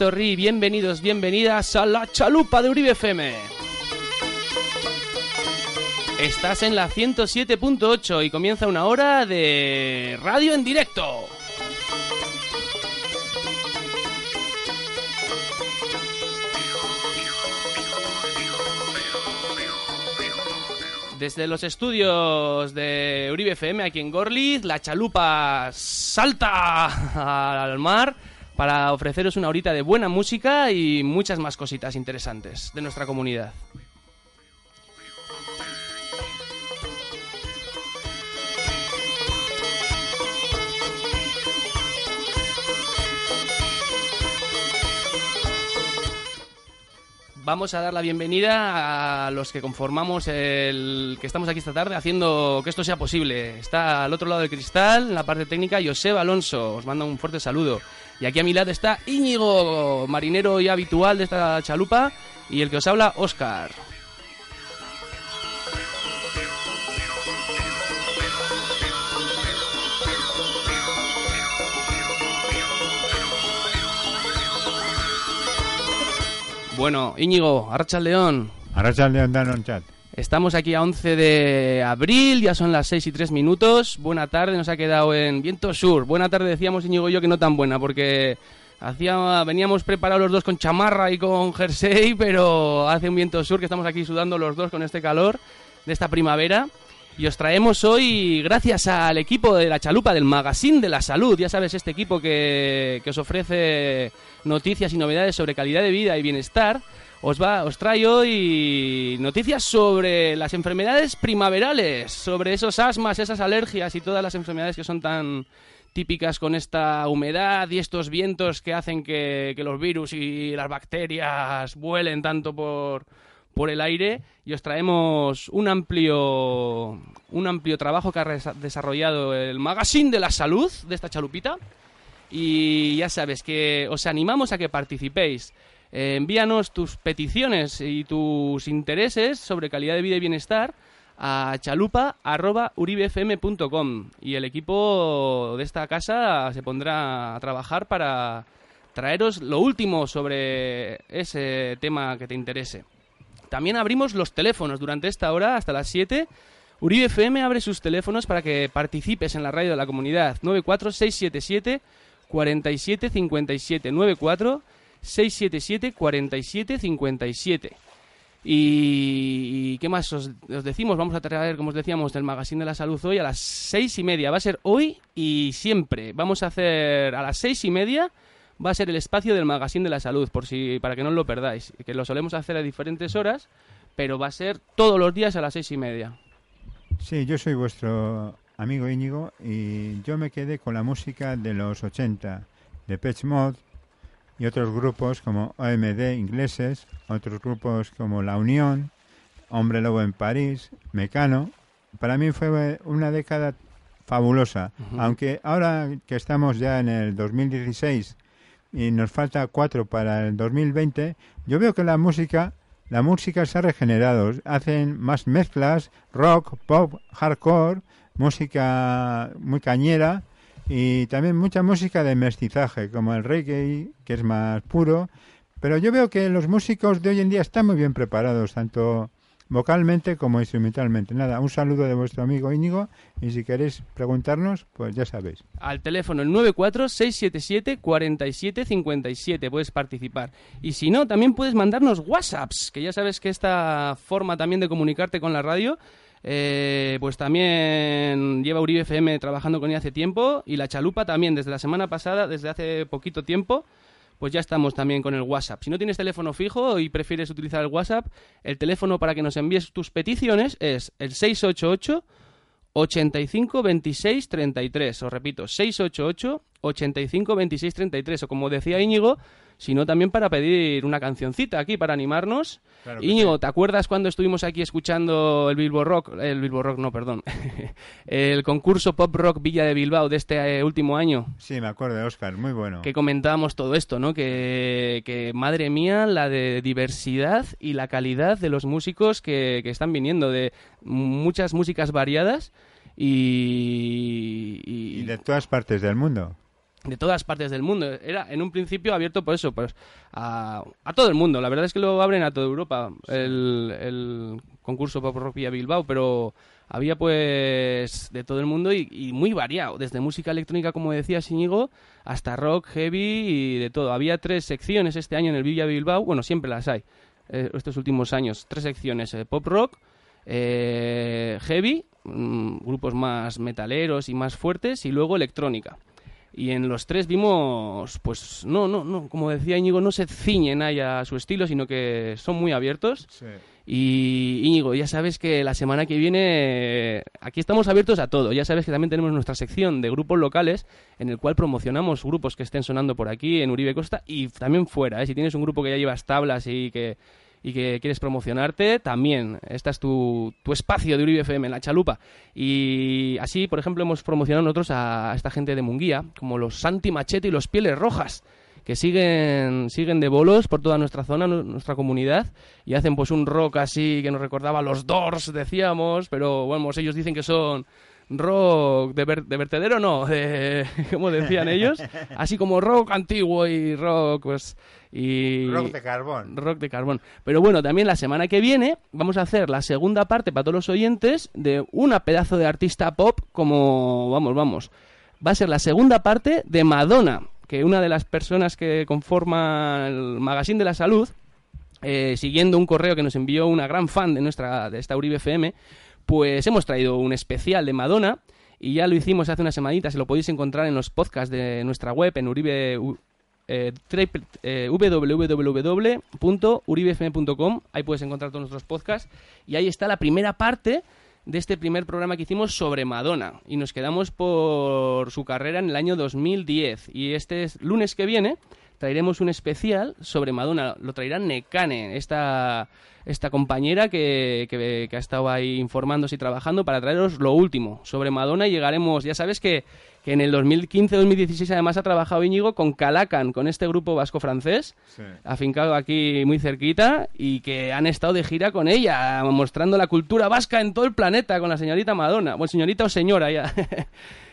Onguieto Ri, bienvenidos, bienvenidas a la chalupa de Uribe FM. Estás en la 107.8 y comienza una hora de radio en directo. Desde los estudios de Uribe FM aquí en Gorliz, la chalupa salta al mar para ofreceros una horita de buena música y muchas más cositas interesantes de nuestra comunidad. Vamos a dar la bienvenida a los que conformamos el que estamos aquí esta tarde haciendo que esto sea posible. Está al otro lado del cristal, en la parte técnica, Joseba Alonso. Os manda un fuerte saludo. Y aquí a mi lado está Íñigo, marinero y habitual de esta chalupa, y el que os habla, Oscar. Bueno, Íñigo, Arracha León. Arracha León, dan chat. Estamos aquí a 11 de abril, ya son las 6 y 3 minutos. Buena tarde, nos ha quedado en viento sur. Buena tarde, decíamos Íñigo y yo que no tan buena, porque hacía, veníamos preparados los dos con chamarra y con jersey, pero hace un viento sur que estamos aquí sudando los dos con este calor de esta primavera. Y os traemos hoy, gracias al equipo de la Chalupa, del Magazine de la Salud, ya sabes, este equipo que, que os ofrece noticias y novedades sobre calidad de vida y bienestar, os, va, os trae hoy noticias sobre las enfermedades primaverales, sobre esos asmas, esas alergias y todas las enfermedades que son tan típicas con esta humedad y estos vientos que hacen que, que los virus y las bacterias vuelen tanto por, por el aire y os traemos un amplio un amplio trabajo que ha desarrollado el Magazine de la Salud de esta chalupita y ya sabes que os animamos a que participéis. Eh, envíanos tus peticiones y tus intereses sobre calidad de vida y bienestar a chalupa.uribfm.com y el equipo de esta casa se pondrá a trabajar para traeros lo último sobre ese tema que te interese. También abrimos los teléfonos durante esta hora hasta las 7. Uribe FM abre sus teléfonos para que participes en la radio de la comunidad. 94677 47 57 94 677 47 57. Y, ¿qué más os, os decimos? Vamos a traer, como os decíamos, del Magazine de la Salud hoy a las seis y media. Va a ser hoy y siempre. Vamos a hacer a las seis y media va a ser el espacio del Magazine de la Salud, por si para que no lo perdáis. Que lo solemos hacer a diferentes horas, pero va a ser todos los días a las seis y media. Sí, yo soy vuestro amigo Íñigo y yo me quedé con la música de los 80 de Pitch Mod y otros grupos como OMD ingleses, otros grupos como La Unión, Hombre Lobo en París, Mecano. Para mí fue una década fabulosa, aunque ahora que estamos ya en el 2016 y nos falta cuatro para el 2020, yo veo que la música, la música se ha regenerado. Hacen más mezclas, rock, pop, hardcore, música muy cañera y también mucha música de mestizaje, como el reggae, que es más puro. Pero yo veo que los músicos de hoy en día están muy bien preparados, tanto vocalmente como instrumentalmente. Nada, un saludo de vuestro amigo Íñigo y si queréis preguntarnos, pues ya sabéis. Al teléfono el 946774757 puedes participar. Y si no, también puedes mandarnos WhatsApps, que ya sabes que esta forma también de comunicarte con la radio, eh, pues también lleva Uribe FM trabajando con ella hace tiempo y la chalupa también desde la semana pasada, desde hace poquito tiempo. Pues ya estamos también con el WhatsApp. Si no tienes teléfono fijo y prefieres utilizar el WhatsApp, el teléfono para que nos envíes tus peticiones es el 688 85 26 33. Os repito, 688 85 26 33. O como decía Íñigo, sino también para pedir una cancioncita aquí, para animarnos. Claro Íñigo, sí. ¿te acuerdas cuando estuvimos aquí escuchando el Bilbo Rock? El Bilbo Rock, no, perdón. el concurso Pop Rock Villa de Bilbao de este eh, último año. Sí, me acuerdo Oscar, muy bueno. Que comentábamos todo esto, ¿no? Que, que, madre mía, la de diversidad y la calidad de los músicos que, que están viniendo, de muchas músicas variadas y, y- Y de todas partes del mundo. De todas partes del mundo. Era en un principio abierto por eso, pues a, a todo el mundo. La verdad es que lo abren a toda Europa, el, el concurso Pop Rock Villa Bilbao, pero había pues de todo el mundo y, y muy variado, desde música electrónica, como decía Íñigo, hasta rock, heavy y de todo. Había tres secciones este año en el Villa Bilbao, bueno, siempre las hay, eh, estos últimos años, tres secciones, eh, pop rock, eh, heavy, mm, grupos más metaleros y más fuertes, y luego electrónica. Y en los tres vimos, pues no, no, no, como decía Íñigo, no se ciñen ahí a su estilo, sino que son muy abiertos. Sí. Y Íñigo, ya sabes que la semana que viene aquí estamos abiertos a todo. Ya sabes que también tenemos nuestra sección de grupos locales en el cual promocionamos grupos que estén sonando por aquí en Uribe Costa y también fuera. ¿eh? Si tienes un grupo que ya llevas tablas y que, y que quieres promocionarte, también. Este es tu, tu espacio de Uribe FM en la chalupa. Y así, por ejemplo, hemos promocionado nosotros a esta gente de Munguía, como los Santi Machete y los Pieles Rojas que siguen siguen de bolos por toda nuestra zona, nu- nuestra comunidad y hacen pues un rock así que nos recordaba los Doors, decíamos, pero bueno, ellos dicen que son rock de, ver- de vertedero, no, de, como decían ellos, así como rock antiguo y rock pues y Rock de carbón. rock de carbón. Pero bueno, también la semana que viene vamos a hacer la segunda parte para todos los oyentes de una pedazo de artista pop como, vamos, vamos. Va a ser la segunda parte de Madonna, que una de las personas que conforma el Magazine de la Salud, eh, siguiendo un correo que nos envió una gran fan de nuestra de esta Uribe FM, pues hemos traído un especial de Madonna y ya lo hicimos hace una semanita, se lo podéis encontrar en los podcasts de nuestra web en Uribe eh, eh, www.uribefm.com, ahí puedes encontrar todos nuestros podcasts y ahí está la primera parte de este primer programa que hicimos sobre Madonna y nos quedamos por su carrera en el año 2010 y este es- lunes que viene traeremos un especial sobre Madonna, lo traerá Nekane, esta, esta compañera que, que- que ha estado ahí informándose y trabajando para traeros lo último sobre Madonna y llegaremos, ya sabes que, que en el 2015-2016 además ha trabajado Íñigo con Calacan, con este grupo vasco-francés, Sí. afincado aquí muy cerquita y que han estado de gira con ella, mostrando la cultura vasca en todo el planeta con la señorita Madonna. Bueno, señorita o señora ya.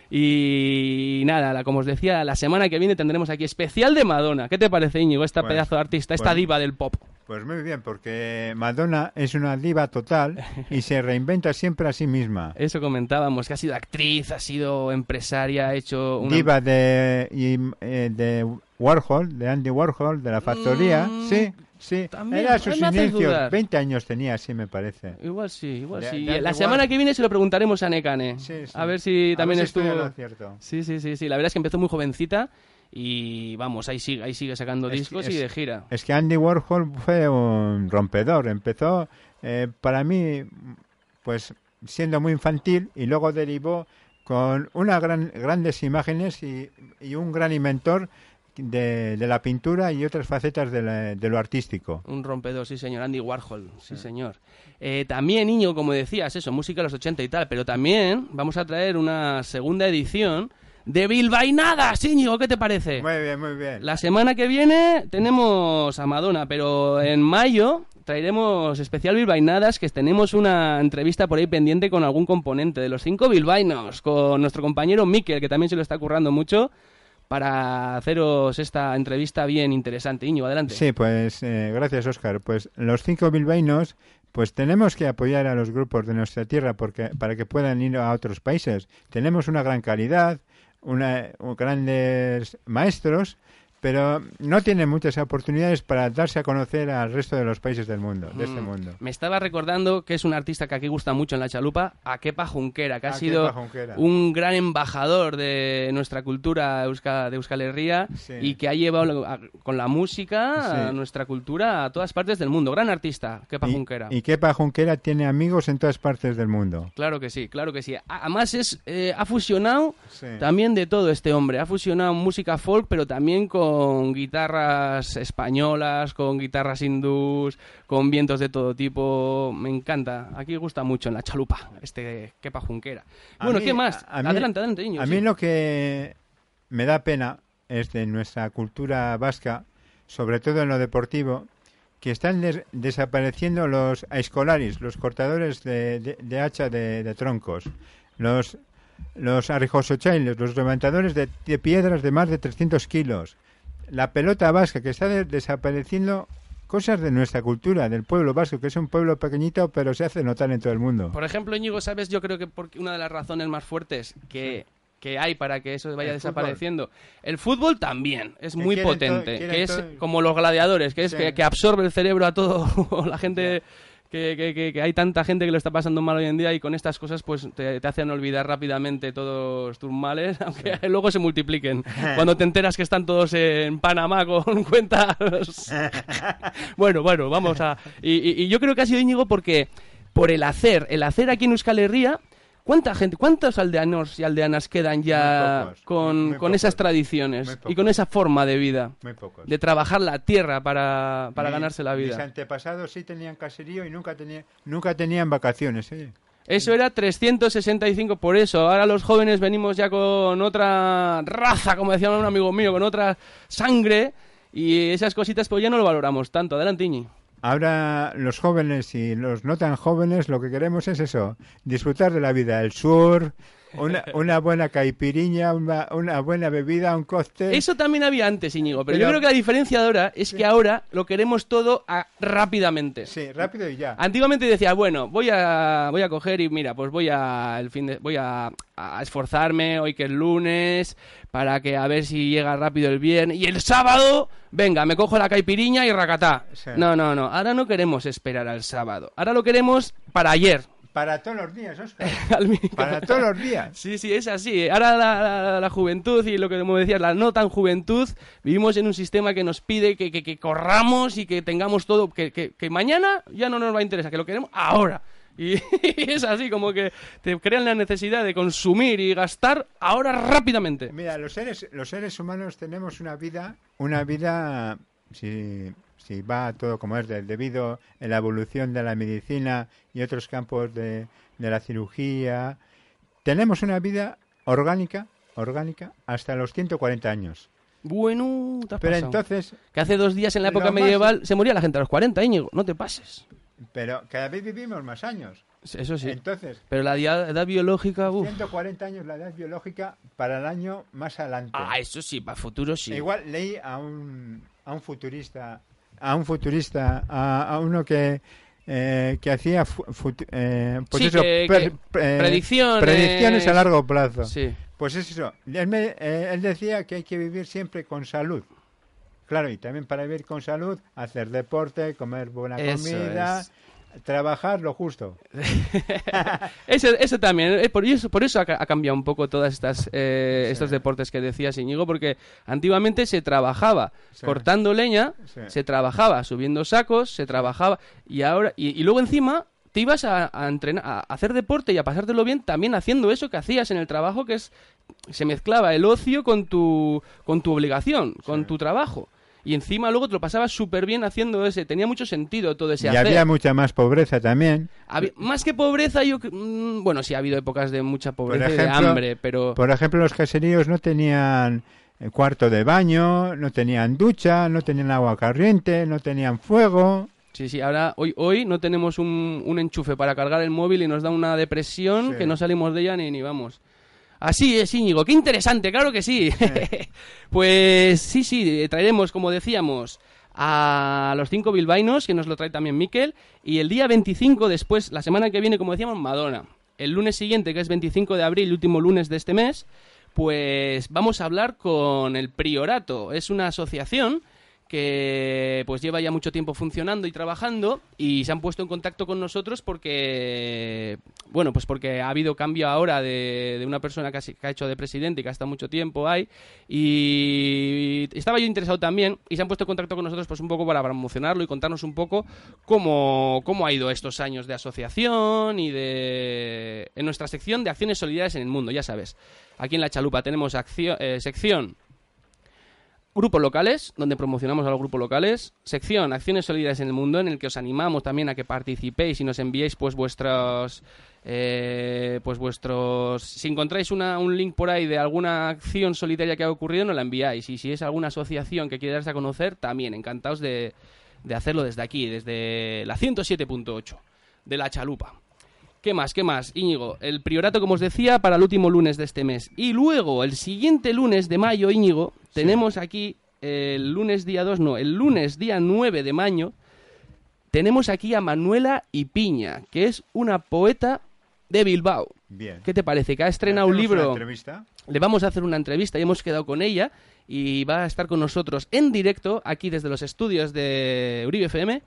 y nada, como os decía, la semana que viene tendremos aquí especial de Madonna. ¿Qué te parece, Íñigo, esta Pues- pedazo de artista, esta pues- diva del pop? Pues muy bien, porque Madonna es una diva total y se reinventa siempre a sí misma. Eso comentábamos, que ha sido actriz, ha sido empresaria, ha hecho una... Diva de, eh, de Warhol, de Andy Warhol, de la factoría. Mm, sí, sí. también, Era sus me inicios. dudar. 20 años tenía, así me parece. Igual sí, igual De- sí. de la semana que viene se lo preguntaremos a Nekane. Sí, sí. A ver si A también ver si estoy estuvo... en lo cierto. Sí, sí, sí, sí. La verdad es que empezó muy jovencita y vamos, ahí sigue, ahí sigue sacando Es- discos y es- de gira. Es que Andy Warhol fue un rompedor. Empezó, eh, para mí, pues siendo muy infantil y luego derivó con unas gran, grandes imágenes y, y un gran inventor de, de la pintura y otras facetas de, la- de lo artístico. Un rompedor, sí señor, Andy Warhol, sí, señor. Eh, también, niño, como decías, eso, música de los 80 y tal, pero también vamos a traer una segunda edición de Bilbainadas, Íñigo, ¿qué te parece? Muy bien, muy bien. La semana que viene tenemos a Madonna, pero en mayo traeremos especial Bilbainadas, que tenemos una entrevista por ahí pendiente con algún componente de los cinco bilbainos, con nuestro compañero Miquel, que también se lo está currando mucho, para haceros esta entrevista bien interesante. Iñigo, adelante. Sí, pues eh, gracias, Oscar. Pues los cinco bilbaínos, pues tenemos que apoyar a los grupos de nuestra tierra porque para que puedan ir a otros países. Tenemos una gran calidad, una, un- grandes maestros, pero no tienen muchas oportunidades para darse a conocer al resto de los países del mundo, de este Mm. mundo. Me estaba recordando que es un artista que aquí gusta mucho en la chalupa, Akepa Junquera, que ha Akepa sido Junquera. un gran embajador de nuestra cultura de Euskal Herria Sí. y que ha llevado con la música Sí. a nuestra cultura a todas partes del mundo. Gran artista, Kepa Junquera. Y, y Kepa Junquera tiene amigos en todas partes del mundo. Claro que sí, claro que sí. Además es, eh, ha fusionado Sí. también de todo este hombre. Ha fusionado música folk, pero también con guitarras españolas, con guitarras hindús, con vientos de todo tipo. Me encanta. Aquí gusta mucho en la chalupa, este Kepa Junquera. A Bueno, mí- ¿qué más? a mí- adelante, adelante, niño. A sí. mí lo que me da pena es de nuestra cultura vasca, sobre todo en lo deportivo, que están des- desapareciendo los escolaris, los cortadores de, de- de hacha de, de troncos, los los arrijosochailes, los levantadores de, de piedras de más de 300 kilos, la pelota vasca que está de- desapareciendo cosas de nuestra cultura, del pueblo vasco, que es un pueblo pequeñito, pero se hace notar en todo el mundo. Por ejemplo, Íñigo, ¿sabes? Yo creo que porque una de las razones más fuertes que, que hay para que eso vaya El desapareciendo. El fútbol también es muy potente, que es todo- como los gladiadores, que es Sí. que, que absorbe el cerebro a todo la gente. Que- que- que hay tanta gente que lo está pasando mal hoy en día y con estas cosas pues te, te hacen olvidar rápidamente todos tus males, aunque luego se multipliquen. Cuando te enteras que están todos en Panamá con cuentas... bueno, bueno, vamos a... Y, y- y yo creo que ha sido Íñigo porque por el hacer, el hacer aquí en Euskal Herria, ¿cuánta gente, cuántos aldeanos y aldeanas quedan ya pocos, con, con esas tradiciones y con esa forma de vida? Muy pocos. De trabajar la tierra para, para Mi- ganarse la Mis vida. antepasados sí tenían caserío y nunca, tenía, nunca tenían vacaciones. ¿eh? Eso era 365 por eso. Ahora los jóvenes venimos ya con otra raza, como decía un amigo mío, con otra sangre. Y esas cositas pues ya no lo valoramos tanto. Adelante, Iñi. Ahora los jóvenes y los no tan jóvenes lo que queremos es eso, disfrutar de la vida, el sur, una, una buena caipiriña, una, una buena bebida, un cóctel. Eso también había antes, Íñigo. Pero, yo Pero- creo que la diferencia de ahora es que ahora lo queremos todo a- rápidamente. Sí, rápido y ya. Antiguamente decía, bueno, voy a, voy a coger y mira, pues voy a, el fin de, voy a, a esforzarme hoy que es lunes para que a ver si llega rápido el viernes y el sábado, venga, me cojo la caipiriña y racatá. Sí. No, no, no. Ahora no queremos esperar al sábado. Ahora lo queremos para ayer. Para todos los días, Oscar. Para todos los días. Sí, sí, es así. Ahora la, la- la juventud y lo que como decías, la no tan juventud, vivimos en un sistema que nos pide que, que- que corramos y que tengamos todo, que, que- que mañana ya no nos va a interesar, que lo queremos ahora. Y es así, como que te crean la necesidad de consumir y gastar ahora rápidamente. Mira, los seres, los seres humanos tenemos una vida, una vida, si, si va todo como es, de- debido a la evolución de la medicina y otros campos de, de la cirugía, tenemos una vida orgánica, orgánica, hasta los 140 años. Bueno, te has Pero pasado. entonces, Que hace dos días en la época más- medieval se moría la gente a los 40, Íñigo. No te pases. pero cada vez vivimos más años. Eso sí. Entonces, Pero la edad biológica, uff. 140 años la edad biológica para el año más adelante. Ah, eso sí, para futuro sí. Igual leí a un, a un futurista, a un futurista, a, a uno que eh, que hacía eh, pues Sí, eso, que- per- que predicciones. predicciones a largo plazo. Sí. Pues es eso. Él, me- eh, él decía que hay que vivir siempre con salud. Claro, y también para vivir con salud, hacer deporte, comer buena Eso comida, es. Trabajar lo justo. Eso, eso también, eh, por eso, por eso ha, ca- ha cambiado un poco todas estas eh, estos deportes que decías Íñigo, porque antiguamente se trabajaba Sí. cortando leña, Sí. se trabajaba subiendo sacos, se trabajaba y ahora y, y luego encima te ibas a, a entrenar, a hacer deporte y a pasártelo bien también haciendo eso que hacías en el trabajo, que es se mezclaba el ocio con tu con tu obligación, con tu trabajo. Y encima luego te lo pasabas súper bien haciendo ese. Tenía mucho sentido todo ese Y hacer. había mucha más pobreza también. Más que pobreza, yo. mm, Bueno, sí, ha habido épocas de mucha pobreza y de hambre, pero. Por ejemplo, los caseríos no tenían eh, cuarto de baño, no tenían ducha, no tenían agua corriente, no tenían fuego. Sí, sí, ahora, hoy, hoy no tenemos un, un enchufe para cargar el móvil y nos da una depresión Sí. que no salimos de ella ni, ni vamos. Así es, Íñigo, qué interesante, claro que sí. pues sí, sí, traeremos, como decíamos, a los cinco bilbainos, que nos lo trae también Miquel, y el día 25, después, la semana que viene, como decíamos, Madonna. El lunes siguiente, que es 25 de abril, último lunes de este mes, pues vamos a hablar con el Priorato. Es una asociación que pues lleva ya mucho tiempo funcionando y trabajando y se han puesto en contacto con nosotros porque bueno pues porque ha habido cambio ahora de, de una persona que ha, hecho de presidente y que ha estado mucho tiempo ahí. Y estaba yo interesado también y se han puesto en contacto con nosotros pues un poco para promocionarlo y contarnos un poco cómo, cómo ha ido estos años de asociación y de en nuestra sección de acciones solidarias en el mundo ya sabes. Aquí en la chalupa tenemos accio- eh, sección grupos locales, donde promocionamos a los grupos locales, sección Acciones Solidarias en el Mundo, en el que os animamos también a que participéis y nos enviéis pues vuestros eh, pues vuestros si encontráis una- un link por ahí de alguna acción solidaria que ha ocurrido, nos la enviáis y si es alguna asociación que quiere darse a conocer, también encantados de, de hacerlo desde aquí, desde la 107.8 de la chalupa. ¿Qué más? ¿Qué más? Íñigo, el priorato, como os decía, para el último lunes de este mes. Y luego, el siguiente lunes de mayo, Íñigo, tenemos aquí, el lunes día 2, no, el lunes día 9 de mayo, tenemos aquí a Manuela y Piña, que es una poeta de Bilbao. Bien. ¿Qué te parece? Que ha estrenado un ¿Hacemos una libro. entrevista? Le vamos a hacer una entrevista y hemos quedado con ella y va a estar con nosotros en directo aquí desde los estudios de Uribe FM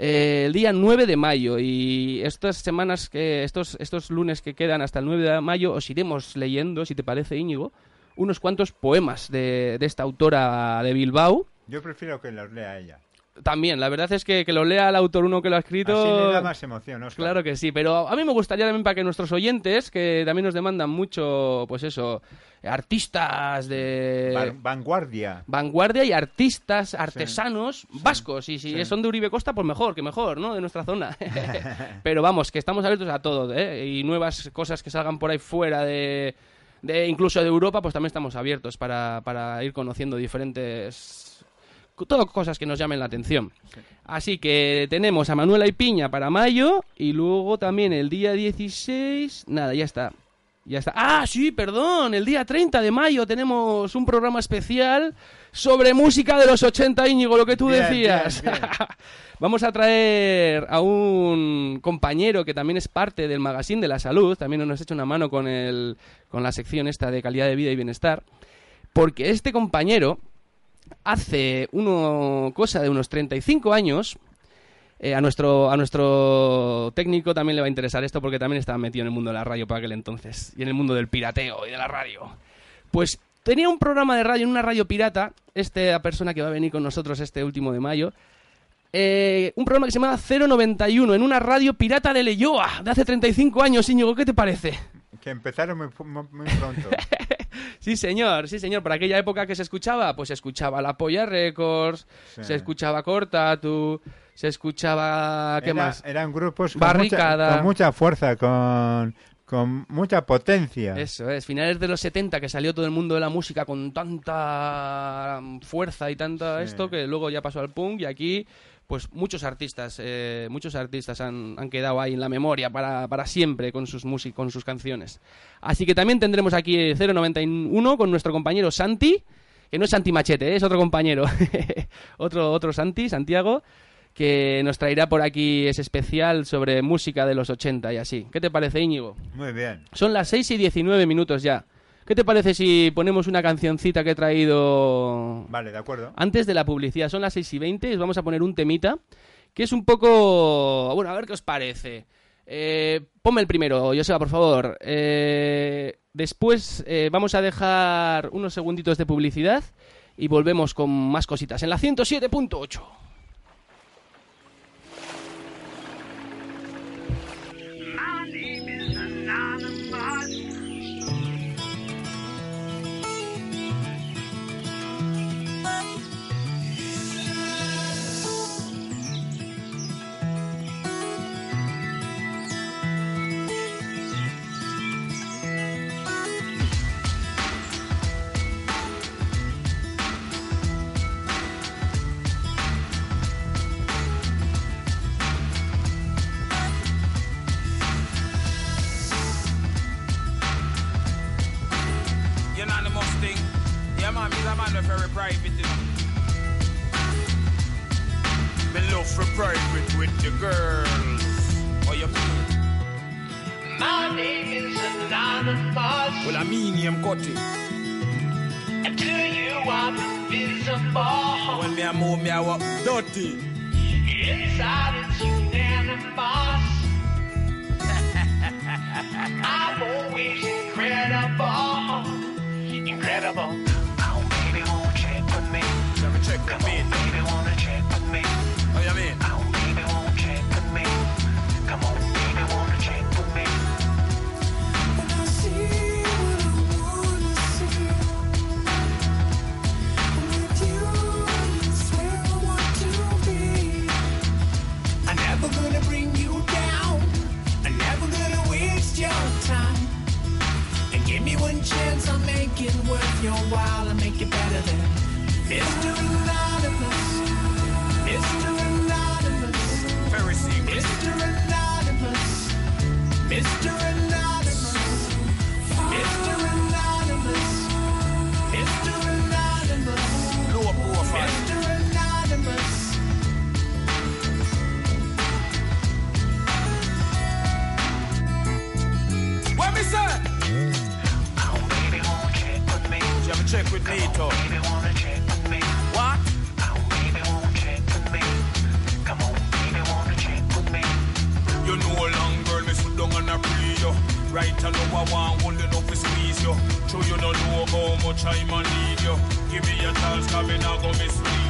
eh, el día 9 de mayo y estas semanas que estos estos lunes que quedan hasta el 9 de mayo os iremos leyendo, si te parece Íñigo, unos cuantos poemas de, de esta autora de Bilbao. Yo prefiero que los lea ella. También, la verdad es que, que lo lea el autor uno que lo ha escrito. Así le da más emoción, Óscar. Claro que sí, pero a mí me gustaría también para que nuestros oyentes, que también nos demandan mucho, pues eso, artistas de Van- vanguardia. vanguardia y artistas, artesanos vascos. Y si sí. son de Uribe Costa, pues mejor, que mejor, ¿no? De nuestra zona. pero vamos, que estamos abiertos a todo, ¿eh? Y nuevas cosas que salgan por ahí fuera de, de incluso de Europa, pues también estamos abiertos para, para ir conociendo diferentes todo cosas que nos llamen la atención. Así que tenemos a Manuela y Piña para mayo y luego también el día 16, nada, ya está. Ya está. Ah, sí, perdón, el día 30 de mayo tenemos un programa especial sobre música de los 80, Íñigo, lo que tú Bien, decías. bien, bien. Vamos a traer a un compañero que también es parte del Magazine de la Salud, también nos ha hecho una mano con, el, con la sección esta de calidad de vida y bienestar, porque este compañero hace uno, cosa de unos 35 años, eh, a, nuestro, a nuestro técnico también le va a interesar esto porque también estaba metido en el mundo de la radio para aquel entonces y en el mundo del pirateo y de la radio. Pues tenía un programa de radio en una radio pirata, esta persona que va a venir con nosotros este último de mayo, eh, un programa que se llamaba 091 en una radio pirata de Leyoa de hace 35 años, Íñigo, ¿qué te parece? Que empezaron muy pronto. Sí, señor, sí, señor. Por aquella época que se escuchaba, pues se escuchaba La Polla Records, Sí. se escuchaba Cortatu, se escuchaba... ¿Qué Era- más? Eran grupos con, Barricada. Mucha, con mucha fuerza, con, con mucha potencia. Eso es, finales de los 70 que salió todo el mundo de la música con tanta fuerza y tanta Sí. esto que luego ya pasó al punk y aquí pues muchos artistas, eh, muchos artistas han, han quedado ahí en la memoria para, para siempre con sus músicas, con sus canciones. Así que también tendremos aquí 091 con nuestro compañero Santi, que no es Santi Machete, ¿eh? es otro compañero, otro, otro Santi, Santiago, que nos traerá por aquí ese especial sobre música de los 80 y así. ¿Qué te parece, Íñigo? Muy bien. Son las 6 y 19 minutos ya. ¿Qué te parece si ponemos una cancioncita que he traído Vale, de acuerdo. antes de la publicidad? Son las 6 y 20 y os vamos a poner un temita que es un poco... Bueno, a ver qué os parece. Eh, ponme el primero, Joseba, por favor. Eh, después eh, vamos a dejar unos segunditos de publicidad y volvemos con más cositas en la 107.8. girls. My name is Anonymous. Well, I mean him cutting. And to you I'm invisible. When me a move, me a walk dirty. Inside it's unanimous. I'm always incredible. Incredible. Oh, baby, won't check with me. Let me check with me. Baby, wanna check with me. Oh, you mean? Oh, make it worth your while. I'll make it better than Mr. Anonymous. Mr. Anonymous. Very secret. Mr. Anonymous. Check with me? You know long girl, me sit down and I pray you. Right I know I want hold enough to squeeze you. Sure you don't know how much I'm a need you. Give me a chance, cause me not go mislead.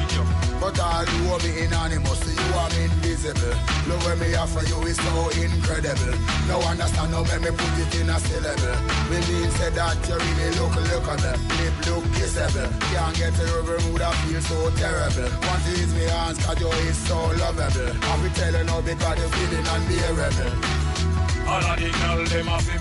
But are me anonymous, you are invisible. Love when me offer you is so incredible. No understand how me put it in a syllable. We mean say that you really look lookable, lip look kissable. Can't get to your mood, I feel so terrible. Want to ease me hands, cause you is so lovable. I be telling you because you're feeling unbearable. All of the girl them a fi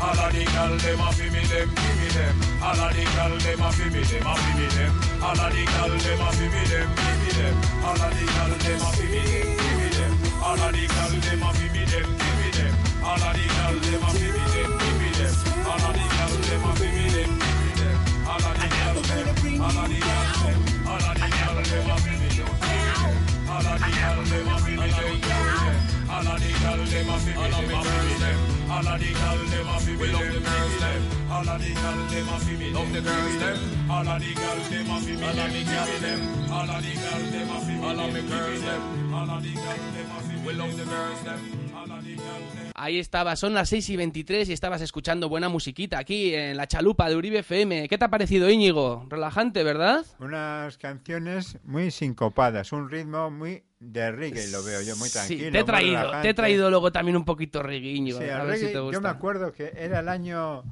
All of the girl them a fi me them, give me them. All of the girl them a fi me them, a fi me them. All of the girl them a fi me them, give me them. All of the girl them a fi me them, give me them. All of the girl them a fi me them, give me them. All of the girl them a fi me them, give me them. All of the girl them a fi me them, give me them. All of the girl them, all of the girl them, all of the girl them a fi me them, give me them. All of the girl them a fi me them, give me them. All of the girl them. All of me me them. All of the girl them me love the girls them. All of the girl them. All of me me them. All of the girl them we love the girls them. All of the girl them. Ahí estaba, son las 6 y 23 y estabas escuchando buena musiquita aquí en la chalupa de Uribe FM. ¿Qué te ha parecido, Íñigo? Relajante, ¿verdad? Unas canciones muy sincopadas, un ritmo muy de reggae, lo veo yo, muy tranquilo. sí, te he traído, te he traído luego también un poquito reggae, Íñigo. Sí, a ver si reggae, te gusta. yo me acuerdo que era el año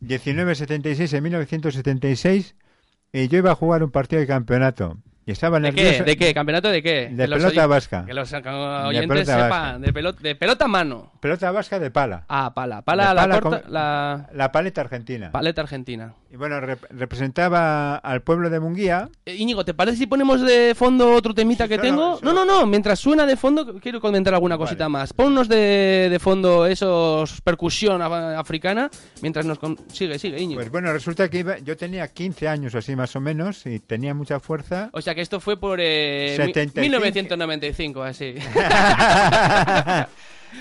1976, en 1976, y yo iba a jugar un partido de campeonato. Estaba ¿De nervioso. qué? ¿De qué? ¿Campeonato de qué? De los pelota vasca. Que los oyentes pelota sepan. De, pelota, de pelota mano. Pelota vasca de pala. Ah, pala. Pala, De la, pala corta, con- la La paleta argentina. paleta argentina. Y bueno, rep- representaba al pueblo de Munguía. Eh, Íñigo, ¿te parece si ponemos de fondo otro temita Sí, que tengo? No, no, no. Mientras suena de fondo, quiero comentar alguna Vale. cosita más. Ponnos de, de fondo esos percusión af- africana mientras nos... con- Sigue, sigue, Íñigo. Pues bueno, resulta que iba- yo tenía 15 años así más o menos y tenía mucha fuerza. O sea que esto fue por eh, mi- 75. 1995, así.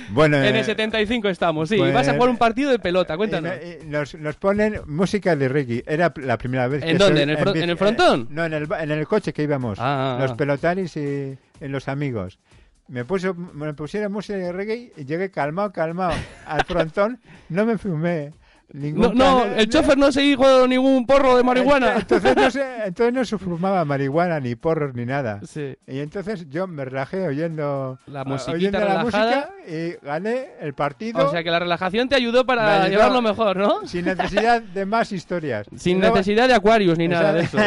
bueno, en eh, el 75 estamos, sí. pues- Vas a jugar un partido de pelota, y cuéntanos. y nos, nos ponen música de reggae. Era la primera vez. ¿En que dónde? estoy ¿En el en el frontón? eh, no, en el, en el coche que íbamos. Ah, ah, los ah. pelotaris y, y los amigos. Me, puso, me pusieron música de reggae y llegué calmado, calmado al frontón. No me fumé. No, no, el chofer no se dijo ningún porro de marihuana. Entonces no, se, entonces no se fumaba marihuana, ni porros, ni nada. Sí. Y entonces yo me relajé oyendo La oyendo música y gané el partido O sea que la relajación te ayudó para ayudó. llevarlo mejor, ¿no? sin necesidad de más historias. Sin necesidad de Aquarius ni nada de eso.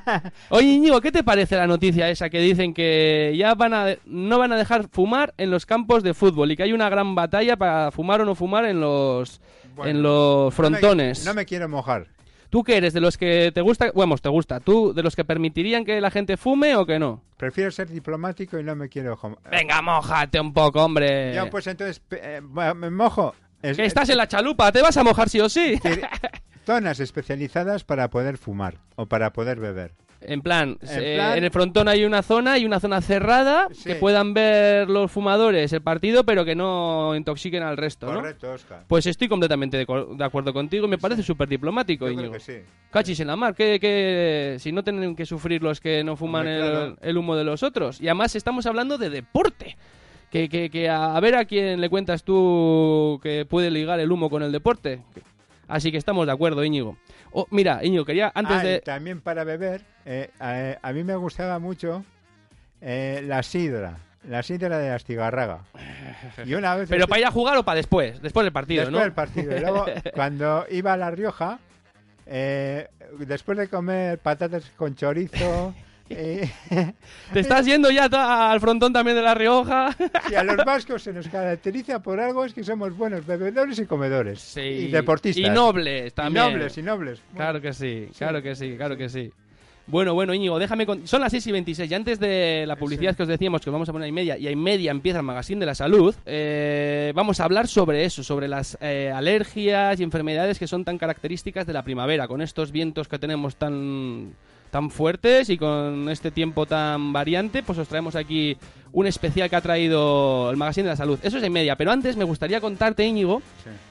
Oye, Íñigo, ¿qué te parece la noticia esa que dicen que ya van a no van a dejar fumar en los campos de fútbol y que hay una gran batalla para fumar o no fumar en los Bueno, en los no me- frontones? No me, quiero mojar. ¿Tú qué eres? ¿De los que te gusta? Bueno, te gusta. ¿Tú de los que permitirían que la gente fume o que no? Prefiero ser diplomático y no me quiero mojar. Venga, mojate un poco, hombre. Yo pues entonces eh, me mojo. Es- estás en la chalupa, te vas a mojar sí o sí. zonas especializadas para poder fumar o para poder beber. En plan, En eh, plan- en el frontón hay una zona y una zona cerrada Sí. que puedan ver los fumadores el partido, pero que no intoxiquen al resto, ¿no? Correcto, Oscar. Pues estoy completamente de, acuerdo contigo, me parece súper diplomático, Íñigo. que sí. Cachis en la mar, que, que si no tienen que sufrir los que no fuman Hombre, el, claro. el humo de los otros. Y además estamos hablando de deporte. Que, que, que a, a ver a quién le cuentas tú que puede ligar el humo con el deporte. Así que estamos de acuerdo, Íñigo. Oh, mira, Íñigo, quería antes Ah, de... también para beber, eh, a, a mí me gustaba mucho eh, la sidra. La sidra de Astigarraga. Y una vez Pero para ir a jugar o para después, después del partido, después ¿no? del partido. Y luego, cuando iba a La Rioja, eh, después de comer patatas con chorizo eh, Te estás yendo ya al frontón también de La Rioja. y a los vascos se nos caracteriza por algo es que somos buenos bebedores y comedores. Sí. Y deportistas. Y nobles Y también. nobles, y nobles. Claro que sí, claro que sí, claro que sí. Bueno, bueno, Íñigo, déjame con... Son las 6 y 26 y antes de la publicidad que os decíamos que os vamos a poner a y media y a y media empieza el Magazine de la Salud, eh, vamos a hablar sobre eso, sobre las eh, alergias y enfermedades que son tan características de la primavera, con estos vientos que tenemos tan tan fuertes y con este tiempo tan variante, pues os traemos aquí un especial que ha traído el Magazine de la Salud. Eso es en media, pero antes me gustaría contarte, Íñigo,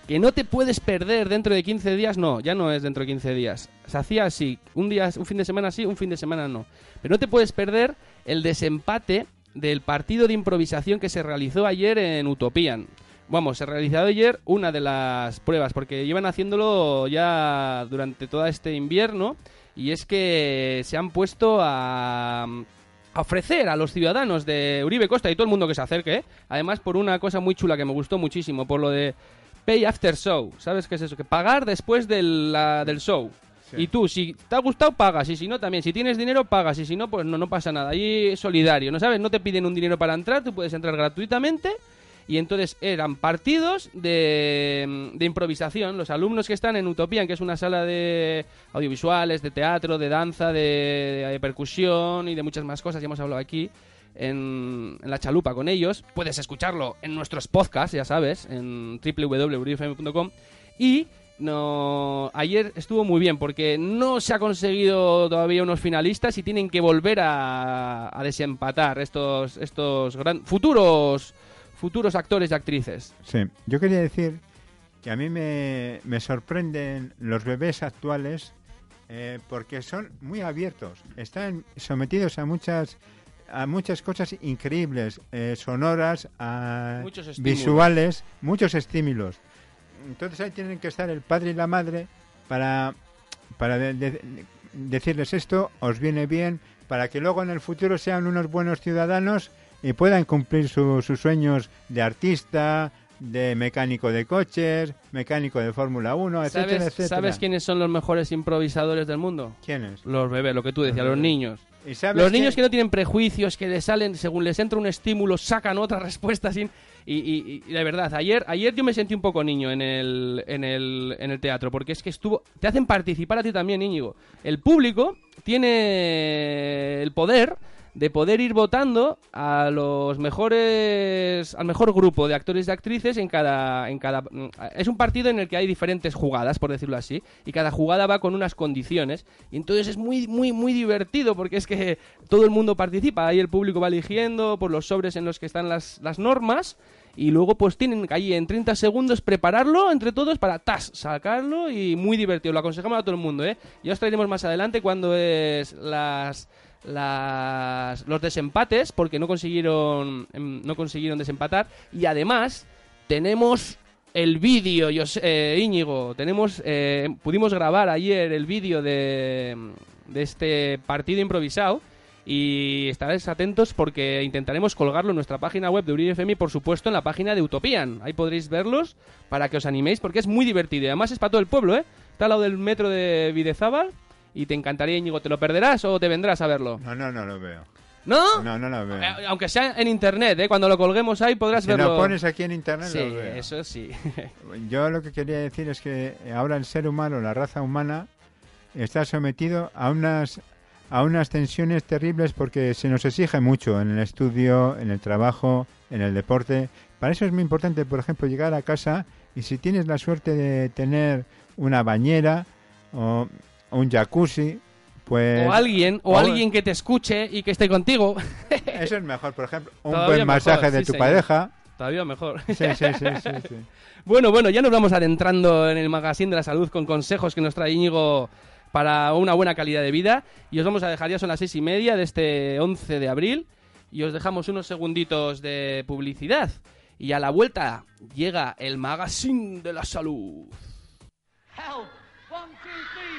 que no te puedes perder dentro de 15 días, no, ya no es dentro de 15 días. Se hacía así, un día, un fin de semana sí, un fin de semana no. Pero no te puedes perder el desempate del partido de improvisación que se realizó ayer en Utopian. Vamos, se realizó ayer una de las pruebas, porque llevan haciéndolo ya durante todo este invierno, y es que se han puesto a, a ofrecer a los ciudadanos de Uribe Costa y todo el mundo que se acerque, ¿eh? además por una cosa muy chula que me gustó muchísimo, por lo de Pay After Show, ¿sabes qué es eso? Que pagar después del, la- del show. Sí. Y tú, si te ha gustado, pagas. Y si no, también. Si tienes dinero, pagas. Y si no, pues no, no pasa nada. Ahí es solidario, ¿no sabes? No te piden un dinero para entrar, tú puedes entrar gratuitamente. Y entonces eran partidos de, de improvisación. Los alumnos que están en Utopian, que es una sala de audiovisuales, de teatro, de danza, de, de percusión y de muchas más cosas, ya hemos hablado aquí. En, en la chalupa con ellos. Puedes escucharlo en nuestros podcasts, ya sabes, en www.urifm.com. Y no, ayer estuvo muy bien porque no se ha conseguido todavía unos finalistas y tienen que volver a, a desempatar estos, estos gran, futuros, futuros actores y actrices. Sí, yo quería decir que a mí me, me sorprenden los bebés actuales eh, porque son muy abiertos, están sometidos a muchas a muchas cosas increíbles, eh, sonoras, a Muchos visuales, muchos estímulos. Entonces ahí tienen que estar el padre y la madre para, para de- de- decirles esto, os viene bien, para que luego en el futuro sean unos buenos ciudadanos y puedan cumplir su- sus sueños de artista, de mecánico de coches, mecánico de Fórmula 1, etcétera, ¿Sabes, etcétera. ¿Sabes quiénes son los mejores improvisadores del mundo? ¿Quiénes? Los bebés, lo que tú decías, los niños. ¿Y sabes Los niños que no tienen prejuicios, que les salen, según les entra un estímulo, sacan otra respuesta sin... Y, y- y de verdad, ayer, ayer yo me sentí un poco niño en el, en, el, en el teatro, porque es que estuvo... Te hacen participar a ti también, Íñigo. El público tiene el poder de poder ir votando a los mejores al mejor grupo de actores y actrices en cada en cada es un partido en el que hay diferentes jugadas por decirlo así y cada jugada va con unas condiciones. Y entonces es muy muy muy divertido porque es que todo el mundo participa ahí el público va eligiendo por los sobres en los que están las, las normas y luego pues tienen que ahí en 30 segundos prepararlo entre todos para tas sacarlo y muy divertido. Lo aconsejamos a todo el mundo eh ya os traeremos más adelante cuando es las las, los desempates porque no consiguieron em, no consiguieron desempatar y además tenemos el vídeo eh, Íñigo tenemos eh, pudimos grabar ayer el vídeo de, de este partido improvisado y estaréis atentos porque intentaremos colgarlo en nuestra página web de Uribe y por supuesto en la página de Utopian. Ahí podréis verlos para que os animéis porque es muy divertido y además es para todo el pueblo, ¿eh? Está al lado del metro de Videzábal y te encantaría, Íñigo. ¿Te lo perderás o te vendrás a verlo? No, no, no lo veo. ¿No? No, no lo veo. Eh, Aunque sea en internet, ¿eh? Cuando lo colguemos ahí podrás si verlo. lo pones aquí en internet Sí, lo veo. eso sí. Yo lo que quería decir es que ahora el ser humano, la raza humana, está sometido a unas a unas tensiones terribles porque se nos exige mucho en el estudio, en el trabajo, en el deporte. Para eso es muy importante, por ejemplo, llegar a casa y si tienes la suerte de tener una bañera o un jacuzzi, pues o alguien, o o- alguien que te escuche y que esté contigo. eso es mejor. Por ejemplo, un Todavía buen mejor, masaje de sí, tu señor. pareja. Todavía mejor. Sí, sí, sí, sí, sí. Bueno, bueno, ya nos vamos adentrando en el magazine de la salud con consejos que nos trae Íñigo para una buena calidad de vida. Y os vamos a dejar ya son las seis y media de este 11 de abril. Y os dejamos unos segunditos de publicidad. Y a la vuelta llega el magazine de la salud. Help!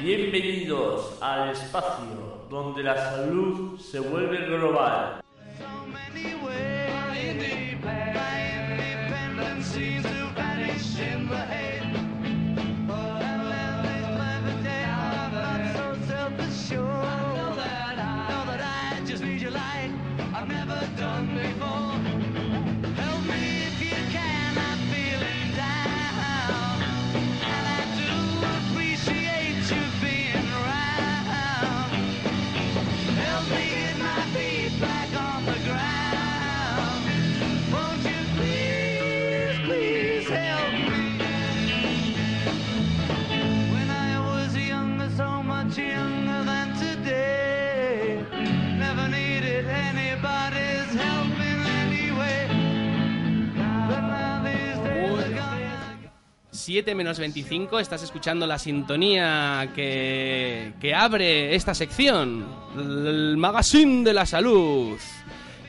Bienvenidos al espacio donde la salud se vuelve global. 7 menos 25, estás escuchando la sintonía que, que abre esta sección, el magazine de la salud.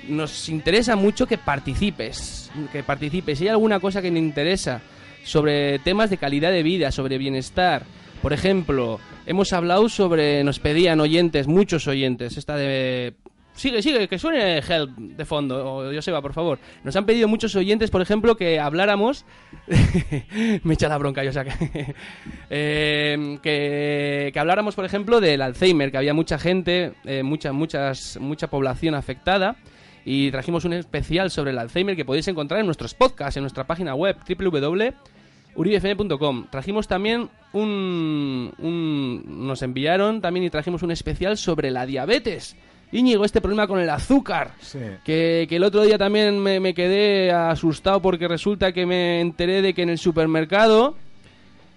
Nos interesa mucho que participes, que participes. Si hay alguna cosa que te interesa sobre temas de calidad de vida, sobre bienestar, por ejemplo, hemos hablado sobre, nos pedían oyentes, muchos oyentes, esta de Sigue, sigue, que suene Help de fondo, o Joseba, por favor. Nos han pedido muchos oyentes, por ejemplo, que habláramos. Me echa la bronca, Joseba. eh, que, que habláramos, por ejemplo, del Alzheimer, que había mucha gente, eh, mucha, muchas, mucha población afectada. Y trajimos un especial sobre el Alzheimer que podéis encontrar en nuestros podcasts, en nuestra página web www.uribfm.com. Trajimos también un, un. Nos enviaron también y trajimos un especial sobre la diabetes. Íñigo, este problema con el azúcar. Sí. Que, que el otro día también me, me quedé asustado porque resulta que me enteré de que en el supermercado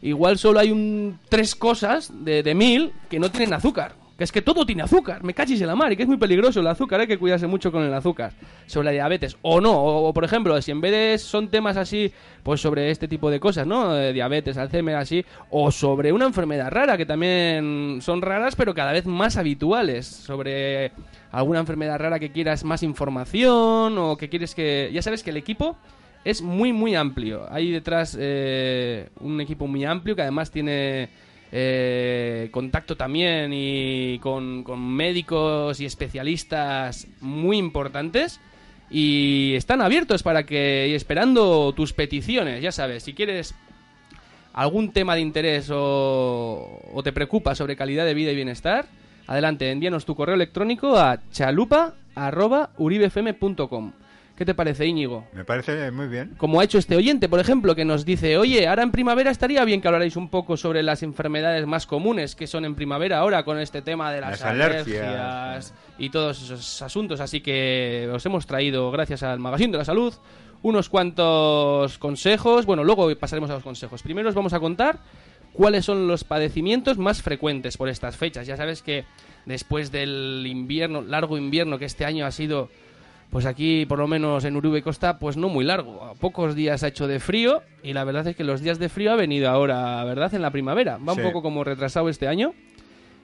igual solo hay un tres cosas de, de mil que no tienen azúcar. Que es que todo tiene azúcar, me cachis en la mar y que es muy peligroso el azúcar, hay que cuidarse mucho con el azúcar. Sobre la diabetes, o no, o, por ejemplo, si en vez de son temas así, pues sobre este tipo de cosas, ¿no? De diabetes, Alzheimer, así, o sobre una enfermedad rara, que también son raras, pero cada vez más habituales. Sobre alguna enfermedad rara que quieras más información, o que quieres que. Ya sabes que el equipo es muy, muy amplio. Hay detrás eh, un equipo muy amplio que además tiene eh, contacto también y con, médicos y especialistas muy importantes. Y están abiertos para que. y esperando tus peticiones, ya sabes, si quieres algún tema de interés o, o te preocupa sobre calidad de vida y bienestar, adelante, envíanos tu correo electrónico a chalupa.uribfm.com. ¿Qué te parece, Íñigo? Me parece muy bien. Como ha hecho este oyente, por ejemplo, que nos dice, oye, ahora en primavera estaría bien que hablarais un poco sobre las enfermedades más comunes que son en primavera ahora con este tema de las, Las alergias. alergias y todos esos asuntos. Así que os hemos traído, gracias al Magazine de la Salud, unos cuantos consejos. Bueno, luego pasaremos a los consejos. Primero os vamos a contar cuáles son los padecimientos más frecuentes por estas fechas. Ya sabes que después del invierno, largo invierno que este año ha sido, pues aquí por lo menos en Uruguay Costa, pues no muy largo. A pocos días ha hecho de frío y la verdad es que los días de frío ha venido ahora, ¿verdad? En la primavera. Va Sí. un poco como retrasado este año.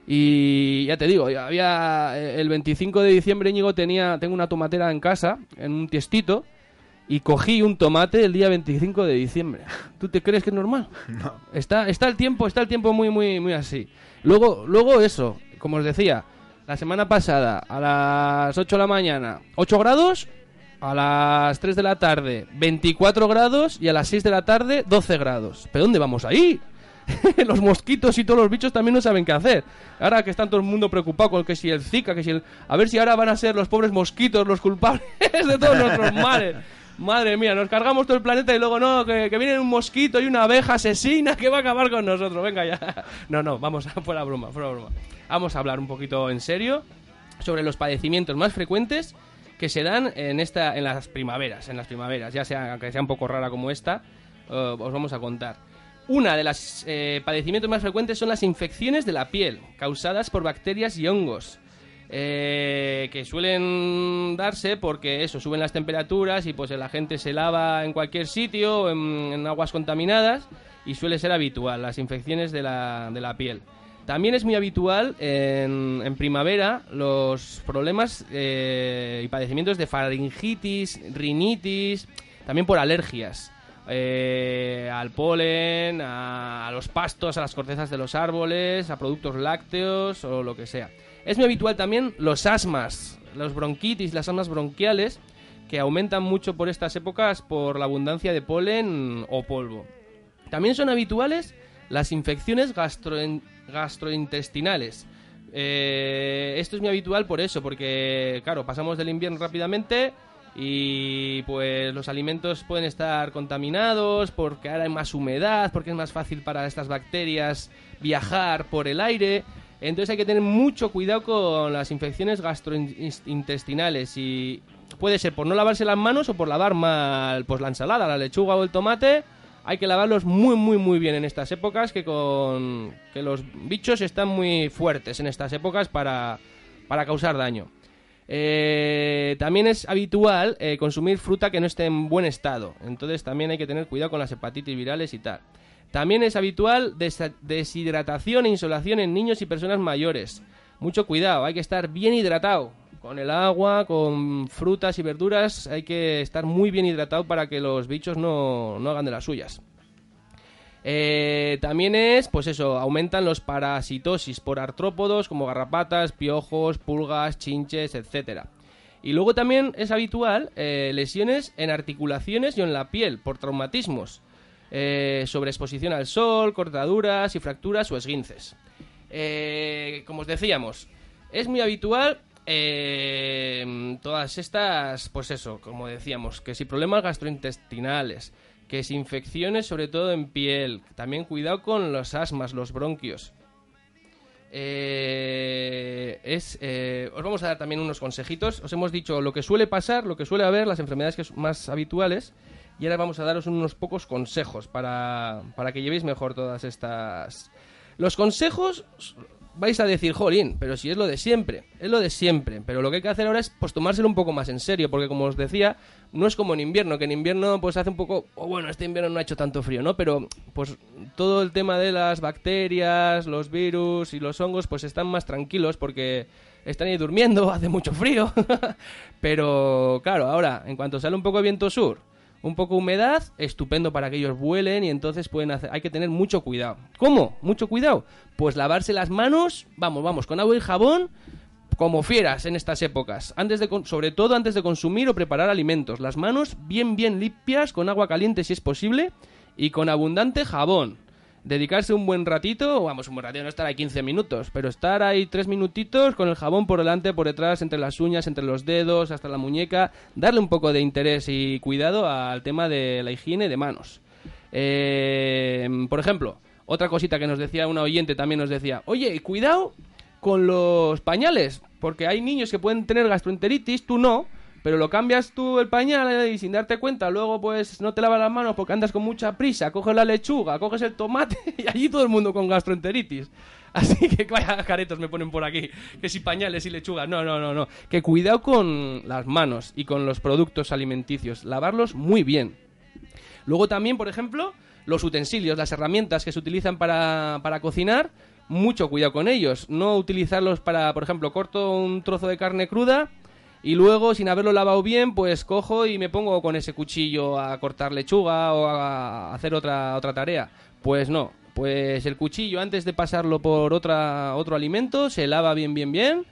Y ya te digo, había eh, el 25 de diciembre Íñigo tenía tengo una tomatera en casa, en un tiestito, y cogí un tomate el día 25 de diciembre. ¿Tú te crees que es normal? No. Está, está el tiempo, está el tiempo muy, muy, muy así. Luego, luego eso, como os decía, la semana pasada, a las 8 de la mañana, 8 grados, a las 3 de la tarde, 24 grados, y a las 6 de la tarde, 12 grados. ¿Pero dónde vamos ahí? los mosquitos y todos los bichos también no saben qué hacer. Ahora que está todo el mundo preocupado con que si el Zika, que si el... A ver si ahora van a ser los pobres mosquitos los culpables de todos nuestros males. Madre mía, nos cargamos todo el planeta y luego no, que, que un mosquito y una abeja asesina que va a acabar con nosotros. Venga ya. No, no, vamos, fuera broma, fuera broma. Vamos a hablar un poquito en serio sobre los padecimientos más frecuentes que se dan en esta en las primaveras, en las primaveras, ya sea aunque sea un poco rara como esta, eh, os vamos a contar. Una de las eh, padecimientos más frecuentes son las infecciones de la piel, causadas por bacterias y hongos, eh, que suelen darse porque eso, suben las temperaturas y pues la gente se lava en cualquier sitio, en, en aguas contaminadas, y suele ser habitual, las infecciones de la, de la piel. También es muy habitual en, en primavera los problemas eh, y padecimientos de faringitis, rinitis, también por alergias. eh, al polen, a, a los pastos, a las cortezas de los árboles, a productos lácteos o lo que sea. Es muy habitual también los asmas, los bronquitis, las asmas bronquiales, que aumentan mucho por estas épocas por la abundancia de polen o polvo. También son habituales las infecciones gastrointestinales. Eh, esto es muy habitual por eso, porque claro, pasamos del invierno rápidamente y pues los alimentos pueden estar contaminados porque ahora hay más humedad, porque es más fácil para estas bacterias viajar por el aire. Entonces hay que tener mucho cuidado con las infecciones gastrointestinales y puede ser por no lavarse las manos o por lavar mal pues la ensalada, la lechuga o el tomate. Hay que lavarlos muy muy muy bien en estas épocas que con que los bichos están muy fuertes en estas épocas para para causar daño. Eh, también es habitual eh, consumir fruta que no esté en buen estado. Entonces también hay que tener cuidado con las hepatitis virales y tal. También es habitual deshidratación e insolación en niños y personas mayores. Mucho cuidado, hay que estar bien hidratado. Con el agua, con frutas y verduras, hay que estar muy bien hidratado para que los bichos no, no hagan de las suyas. Eh, también es, pues eso, aumentan los parasitosis por artrópodos como garrapatas, piojos, pulgas, chinches, etcétera. Y luego también es habitual eh, lesiones en articulaciones y en la piel por traumatismos, eh, sobre exposición al sol, cortaduras y fracturas o esguinces. Eh, como os decíamos, es muy habitual eh, todas estas, pues eso, como decíamos, que si problemas gastrointestinales, que si infecciones sobre todo en piel, también cuidado con los asmas, los bronquios. Eh, es, eh, os vamos a dar también unos consejitos. Os hemos dicho lo que suele pasar, lo que suele haber, las enfermedades que son más habituales. Y ahora vamos a daros unos pocos consejos para, para que llevéis mejor todas estas... Los consejos vais a decir, jolín, pero si es lo de siempre, es lo de siempre. Pero lo que hay que hacer ahora es pues tomárselo un poco más en serio, porque como os decía, no es como en invierno, que en invierno pues hace un poco, o bueno, este invierno no ha hecho tanto frío, ¿no? Pero pues todo el tema de las bacterias, los virus y los hongos pues están más tranquilos porque están ahí durmiendo, hace mucho frío. Pero claro, ahora, en cuanto sale un poco de viento sur, un poco de humedad, estupendo para que ellos vuelen y entonces pueden hacer, hay que tener mucho cuidado. ¿Cómo? Mucho cuidado. Pues lavarse las manos, vamos, vamos, con agua y jabón, como fieras en estas épocas, antes de sobre todo antes de consumir o preparar alimentos. Las manos bien bien limpias con agua caliente si es posible y con abundante jabón. Dedicarse un buen ratito, vamos, un buen ratito, no estar ahí 15 minutos, pero estar ahí 3 minutitos con el jabón por delante, por detrás, entre las uñas, entre los dedos, hasta la muñeca, darle un poco de interés y cuidado al tema de la higiene de manos. Eh, por ejemplo, otra cosita que nos decía una oyente también nos decía, oye, cuidado con los pañales, porque hay niños que pueden tener gastroenteritis, tú no, pero lo cambias tú el pañal y sin darte cuenta, luego pues no te lavas las manos porque andas con mucha prisa, coges la lechuga, coges el tomate y allí todo el mundo con gastroenteritis. Así que vaya caretos me ponen por aquí, que si pañales y lechuga, no, no, no, no, que cuidado con las manos y con los productos alimenticios, lavarlos muy bien. Luego también, por ejemplo, los utensilios, las herramientas que se utilizan para, para cocinar, mucho cuidado con ellos. No utilizarlos para, por ejemplo, corto un trozo de carne cruda y luego, sin haberlo lavado bien, pues cojo y me pongo con ese cuchillo a cortar lechuga o a hacer otra, otra tarea. Pues no. Pues el cuchillo, antes de pasarlo por otra, otro alimento, se lava bien, bien, bien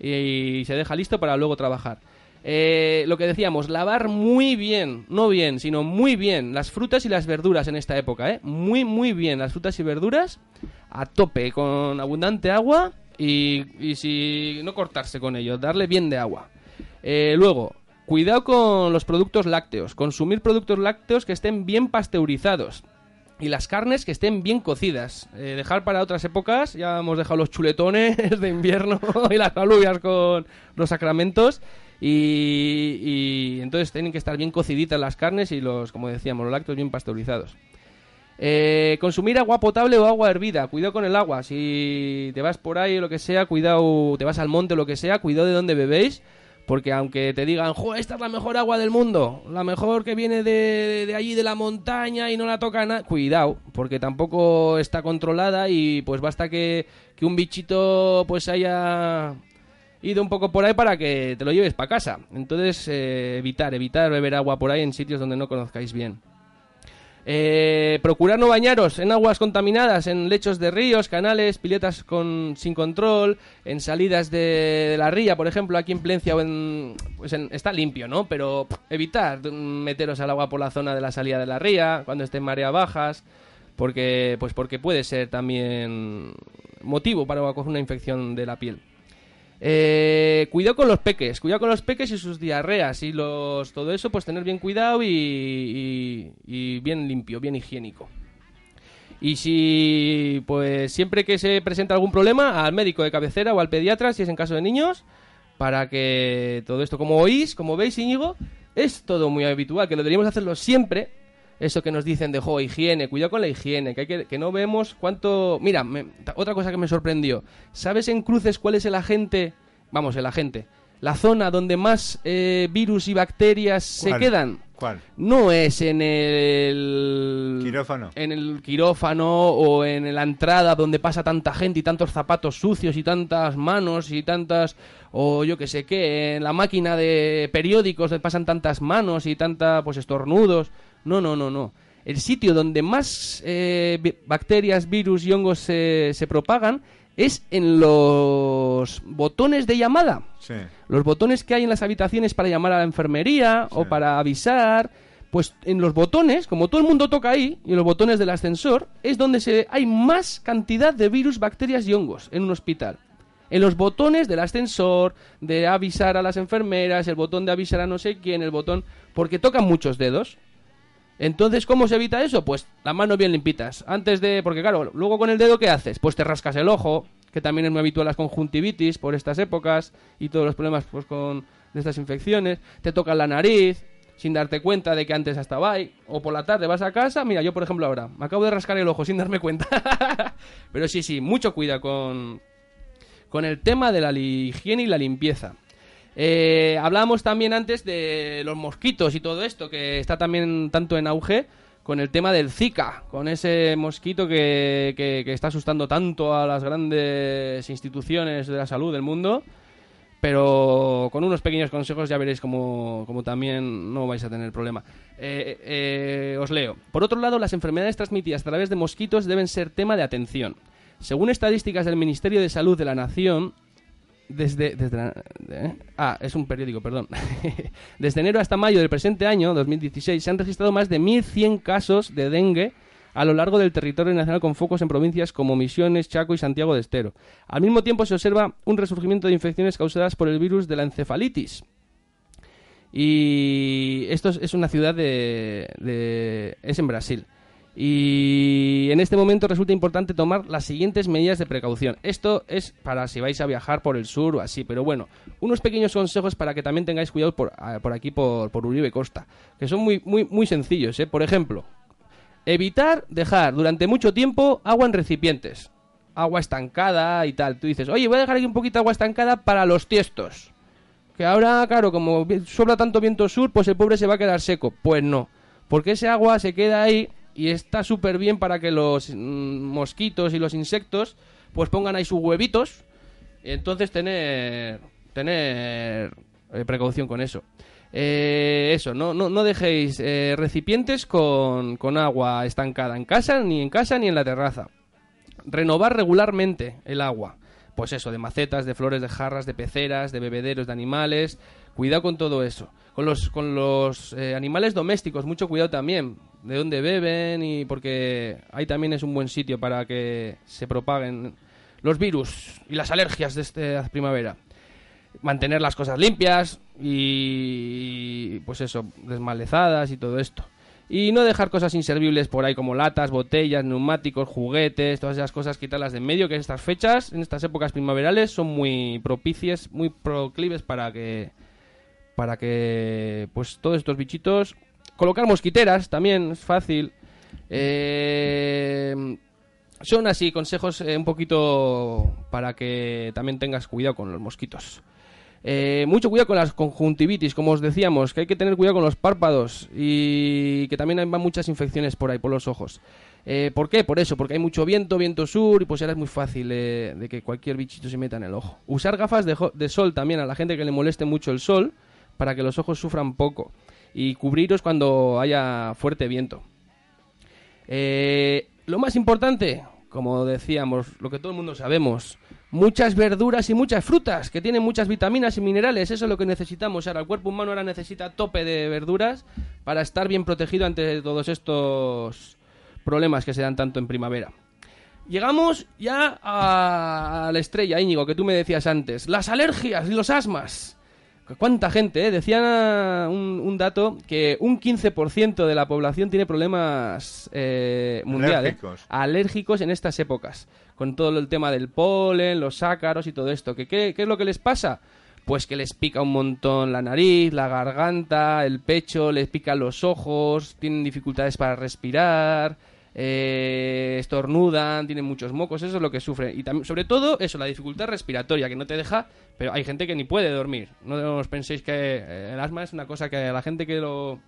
y se deja listo para luego trabajar. Eh, lo que decíamos, lavar muy bien, no bien, sino muy bien las frutas y las verduras en esta época, ¿eh? Muy, muy bien las frutas y verduras a tope, con abundante agua y, y si no cortarse con ello, darle bien de agua. Eh, luego, cuidado con los productos lácteos, consumir productos lácteos que estén bien pasteurizados. Y las carnes que estén bien cocidas. Eh, dejar para otras épocas, ya hemos dejado los chuletones de invierno y las alubias con los sacramentos. Y, entonces tienen que estar bien cociditas las carnes y los, como decíamos, los lácteos bien pasteurizados. Eh, consumir agua potable o agua hervida. Cuidado con el agua. Si te vas por ahí o lo que sea, cuidado, te vas al monte o lo que sea, cuidado de dónde bebéis. Porque aunque te digan, jo, esta es la mejor agua del mundo, la mejor que viene de, allí de la montaña y no la toca nada, cuidado, porque tampoco está controlada y pues basta que, que un bichito pues haya ido un poco por ahí para que te lo lleves para casa. Entonces, eh, evitar, evitar beber agua por ahí en sitios donde no conozcáis bien. Eh, procurar no bañaros en aguas contaminadas, en lechos de ríos, canales, piletas con, sin control, en salidas de, la ría, por ejemplo, aquí en Plencia o en, pues en- está limpio, ¿no? Pero evitar meteros al agua por la zona de la salida de la ría, cuando estén mareas bajas, porque, pues porque puede ser también motivo para una infección de la piel. Eh, cuidado con los peques, cuidado con los peques y sus diarreas y los todo eso, pues tener bien cuidado y, y- y bien limpio, bien higiénico. Y si, pues siempre que se presenta algún problema, al médico de cabecera o al pediatra, si es en caso de niños, para que todo esto, como oís, como veis, Íñigo, es todo muy habitual, que lo deberíamos hacerlo siempre. Eso que nos dicen de, jo, higiene, cuidado con la higiene, que, hay que, que no vemos cuánto... Mira, me- otra cosa que me sorprendió. ¿Sabes en cruces cuál es el agente? Vamos, el agente. La zona donde más eh, virus y bacterias se quedan. ¿Cuál? No es en el Quirófano. en el quirófano o en la entrada donde pasa tanta gente y tantos zapatos sucios y tantas manos y tantas o yo que sé qué, en la máquina de periódicos donde pasan tantas manos y tanta pues estornudos. No, no, no, no. El sitio donde más eh, bacterias, virus y hongos se, se propagan es en los botones de llamada. Sí. Los botones que hay en las habitaciones para llamar a la enfermería o para avisar, pues en los botones, como todo el mundo toca ahí, y en los botones del ascensor, es donde se, hay más cantidad de virus, bacterias y hongos en un hospital. En los botones del ascensor, de avisar a las enfermeras, el botón de avisar a no sé quién, el botón... porque tocan muchos dedos. Entonces, ¿cómo se evita eso? Pues las manos bien limpitas. Antes de. Porque, claro, luego con el dedo, ¿qué haces? Pues te rascas el ojo, que también es muy habitual las conjuntivitis por estas épocas y todos los problemas pues, con de estas infecciones. Te tocas la nariz sin darte cuenta de que antes estaba ahí. O por la tarde vas a casa. Mira, yo, por ejemplo, ahora me acabo de rascar el ojo sin darme cuenta. Pero sí, sí, mucho cuidado con, con el tema de la higiene y la limpieza. Eh, hablábamos también antes de los mosquitos y todo esto, que está también tanto en auge con el tema del Zika, con ese mosquito que, que- está asustando tanto a las grandes instituciones de la salud del mundo. Pero con unos pequeños consejos ya veréis como, también no vais a tener problema. Eh, eh, os leo. Por otro lado, las enfermedades transmitidas a través de mosquitos deben ser tema de atención. Según estadísticas del Ministerio de Salud de la Nación, desde, desde ¿eh? ah, es un periódico, perdón. desde enero hasta mayo del presente año, 2016, se han registrado más de 1.100 casos de dengue a lo largo del territorio nacional con focos en provincias como Misiones, Chaco y Santiago de Estero. Al mismo tiempo se observa un resurgimiento de infecciones causadas por el virus de la encefalitis. Y esto es, es una ciudad de, de- es en Brasil. Y en este momento resulta importante tomar las siguientes medidas de precaución. Esto es para si vais a viajar por el sur o así, pero bueno, unos pequeños consejos para que también tengáis cuidado por, ah, por aquí, por, por Uribe Costa, que son muy, muy, muy sencillos. ¿eh? Por ejemplo, evitar dejar durante mucho tiempo agua en recipientes, agua estancada y tal. Tú dices, oye, voy a dejar aquí un poquito de agua estancada para los tiestos. Que ahora, claro, como sopla tanto viento sur, pues el pobre se va a quedar seco. Pues no, porque ese agua se queda ahí y está súper bien para que los mm, mosquitos y los insectos pues pongan ahí sus huevitos. Entonces tener, tener eh, precaución con eso. Eh, eso, no, no, no dejéis eh, recipientes con, con agua estancada en casa, ni en casa ni en la terraza. Renovar regularmente el agua. Pues eso, de macetas, de flores, de jarras, de peceras, de bebederos de animales. Cuidado con todo eso. Con los, con los eh, animales domésticos, mucho cuidado también. De dónde beben y porque ahí también es un buen sitio para que se propaguen los virus y las alergias de esta primavera mantener las cosas limpias y pues eso, desmalezadas y todo esto. Y no dejar cosas inservibles por ahí como latas, botellas, neumáticos, juguetes, todas esas cosas quitarlas de medio, que estas fechas, en estas épocas primaverales son muy propicias, muy proclives para que para que pues todos estos bichitos colocar mosquiteras también es fácil. Eh, son así consejos eh, un poquito para que también tengas cuidado con los mosquitos. Eh, mucho cuidado con las conjuntivitis, como os decíamos, que hay que tener cuidado con los párpados y que también hay muchas infecciones por ahí, por los ojos. Eh, ¿Por qué? Por eso, porque hay mucho viento, viento sur y pues ahora es muy fácil eh, de que cualquier bichito se meta en el ojo. Usar gafas de, sol también a la gente que le moleste mucho el sol para que los ojos sufran poco y cubriros cuando haya fuerte viento. Eh, lo más importante, como decíamos, lo que todo el mundo sabemos, muchas verduras y muchas frutas, que tienen muchas vitaminas y minerales, eso es lo que necesitamos. Ahora, el cuerpo humano ahora necesita tope de verduras para estar bien protegido ante todos estos problemas que se dan tanto en primavera. Llegamos ya a, la estrella, Íñigo, que tú me decías antes. Las alergias y los asmas. ¿Cuánta gente? Eh? Decían ah, un, un dato que un 15% de la población tiene problemas eh, mundiales Alérgicos. alérgicos en estas épocas. Con todo el tema del polen, los ácaros y todo esto. ¿Que, qué, ¿Qué es lo que les pasa? Pues que les pica un montón la nariz, la garganta, el pecho, les pica los ojos, tienen dificultades para respirar, eh, estornudan, tienen muchos mocos, eso es lo que sufren. Y también, sobre todo, eso, la dificultad respiratoria, que no te deja, pero hay gente que ni puede dormir. No os penséis que eh, el asma es una cosa que la gente que lo,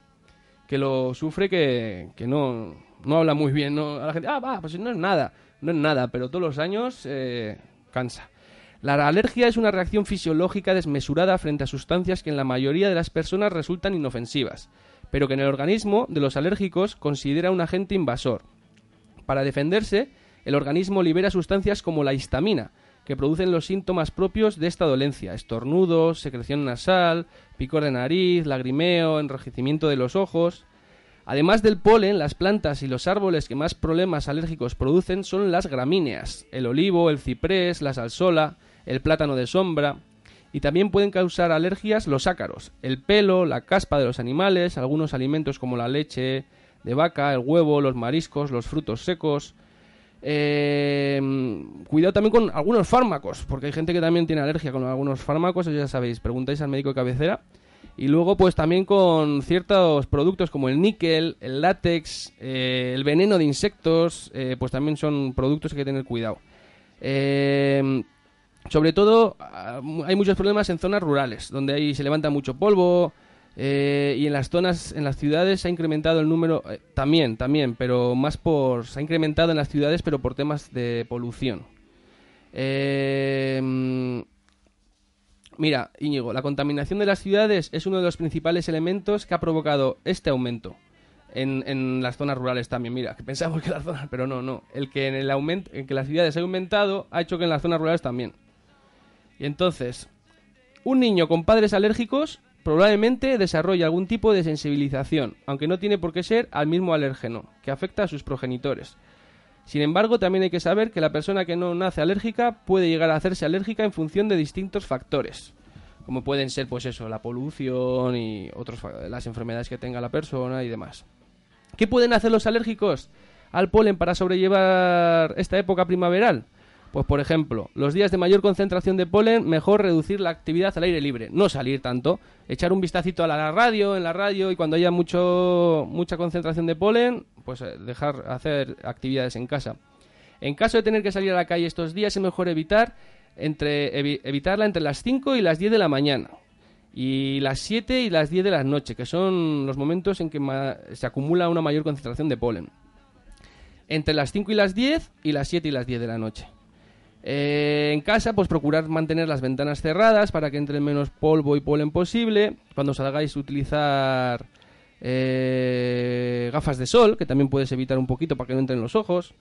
que lo sufre que, que no, no habla muy bien. ¿no? A la gente, ah, va, pues no es nada, no es nada, pero todos los años eh, cansa. La alergia es una reacción fisiológica desmesurada frente a sustancias que en la mayoría de las personas resultan inofensivas, pero que en el organismo de los alérgicos considera un agente invasor. Para defenderse, el organismo libera sustancias como la histamina, que producen los síntomas propios de esta dolencia, estornudos, secreción nasal, picor de nariz, lagrimeo, enrojecimiento de los ojos. Además del polen, las plantas y los árboles que más problemas alérgicos producen son las gramíneas, el olivo, el ciprés, la salsola, el plátano de sombra. Y también pueden causar alergias los ácaros, el pelo, la caspa de los animales, algunos alimentos como la leche de vaca, el huevo, los mariscos, los frutos secos. Eh, cuidado también con algunos fármacos, porque hay gente que también tiene alergia con algunos fármacos, eso ya sabéis, preguntáis al médico de cabecera. Y luego, pues también con ciertos productos como el níquel, el látex, eh, el veneno de insectos, eh, pues también son productos que hay que tener cuidado. Sobre todo, ah, hay muchos problemas en zonas rurales, donde ahí se levanta mucho polvo, eh, y en las zonas, en las ciudades se ha incrementado el número, eh, también, también, pero más por, se ha incrementado en las ciudades, pero por temas de polución. Eh, mira, Íñigo, la contaminación de las ciudades es uno de los principales elementos que ha provocado este aumento. En, en las zonas rurales también, mira, que pensamos que las zonas, pero no, no. El que en el aumento, en que las ciudades ha aumentado ha hecho que en las zonas rurales también. Y entonces, un niño con padres alérgicos probablemente desarrolle algún tipo de sensibilización, aunque no tiene por qué ser al mismo alérgeno, que afecta a sus progenitores. Sin embargo, también hay que saber que la persona que no nace alérgica puede llegar a hacerse alérgica en función de distintos factores, como pueden ser, pues eso, la polución y otros, las enfermedades que tenga la persona y demás. ¿Qué pueden hacer los alérgicos al polen para sobrellevar esta época primaveral? Pues por ejemplo, los días de mayor concentración de polen, mejor reducir la actividad al aire libre, no salir tanto, echar un vistacito a la radio, en la radio y cuando haya mucho mucha concentración de polen, pues eh, dejar hacer actividades en casa. En caso de tener que salir a la calle estos días es mejor evitar entre evi- evitarla entre las 5 y las 10 de la mañana y las 7 y las 10 de la noche, que son los momentos en que se acumula una mayor concentración de polen. Entre las 5 y las 10 y las 7 y las 10 de la noche. Eh, en casa, pues procurar mantener las ventanas cerradas para que entre menos polvo y polen posible. Cuando salgáis, utilizar eh, gafas de sol, que también puedes evitar un poquito para que no entren los ojos.